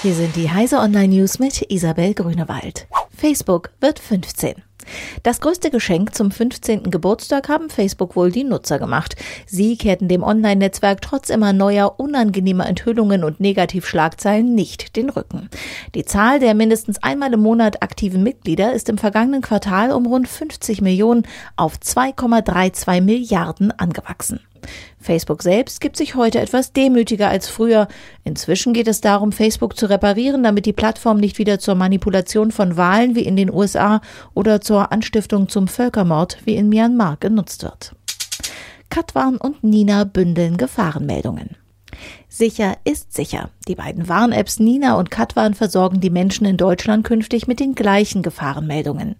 Hier sind die Heise Online News mit Isabel Grünewald. Facebook wird 15. Das größte Geschenk zum 15. Geburtstag haben Facebook wohl die Nutzer gemacht. Sie kehrten dem Online-Netzwerk trotz immer neuer, unangenehmer Enthüllungen und Negativschlagzeilen nicht den Rücken. Die Zahl der mindestens einmal im Monat aktiven Mitglieder ist im vergangenen Quartal um rund 50 Millionen auf 2,32 Milliarden angewachsen. Facebook selbst gibt sich heute etwas demütiger als früher. Inzwischen geht es darum, Facebook zu reparieren, damit die Plattform nicht wieder zur Manipulation von Wahlen wie in den USA oder zur Anstiftung zum Völkermord wie in Myanmar genutzt wird. Katwan und Nina bündeln Gefahrenmeldungen. Sicher ist sicher. Die beiden Warn-Apps Nina und Katwarn versorgen die Menschen in Deutschland künftig mit den gleichen Gefahrenmeldungen.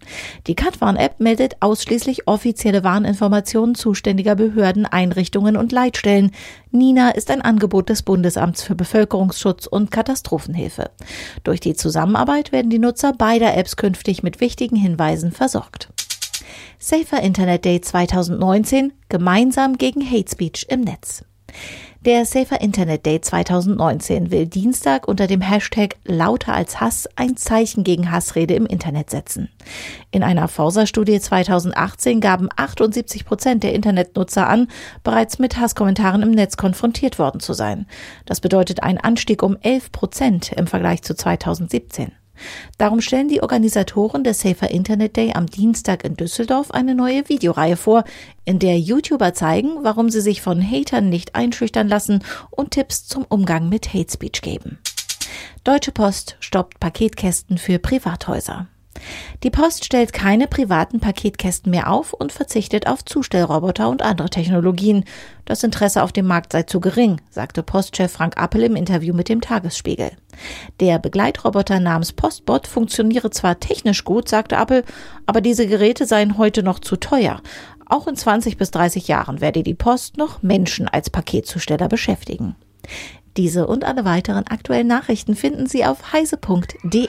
Die Katwarn-App meldet ausschließlich offizielle Warninformationen zuständiger Behörden, Einrichtungen und Leitstellen. Nina ist ein Angebot des Bundesamts für Bevölkerungsschutz und Katastrophenhilfe. Durch die Zusammenarbeit werden die Nutzer beider Apps künftig mit wichtigen Hinweisen versorgt. Safer Internet Day 2019 gemeinsam gegen Hate Speech im Netz. Der Safer Internet Day 2019 will Dienstag unter dem Hashtag lauter als Hass ein Zeichen gegen Hassrede im Internet setzen. In einer Forsa-Studie 2018 gaben 78 Prozent der Internetnutzer an, bereits mit Hasskommentaren im Netz konfrontiert worden zu sein. Das bedeutet einen Anstieg um 11 Prozent im Vergleich zu 2017. Darum stellen die Organisatoren des Safer Internet Day am Dienstag in Düsseldorf eine neue Videoreihe vor, in der YouTuber zeigen, warum sie sich von Hatern nicht einschüchtern lassen und Tipps zum Umgang mit Hate Speech geben. Deutsche Post stoppt Paketkästen für Privathäuser. Die Post stellt keine privaten Paketkästen mehr auf und verzichtet auf Zustellroboter und andere Technologien. Das Interesse auf dem Markt sei zu gering, sagte Postchef Frank Appel im Interview mit dem Tagesspiegel. Der Begleitroboter namens Postbot funktioniere zwar technisch gut, sagte Appel, aber diese Geräte seien heute noch zu teuer. Auch in 20 bis 30 Jahren werde die Post noch Menschen als Paketzusteller beschäftigen. Diese und alle weiteren aktuellen Nachrichten finden Sie auf heise.de.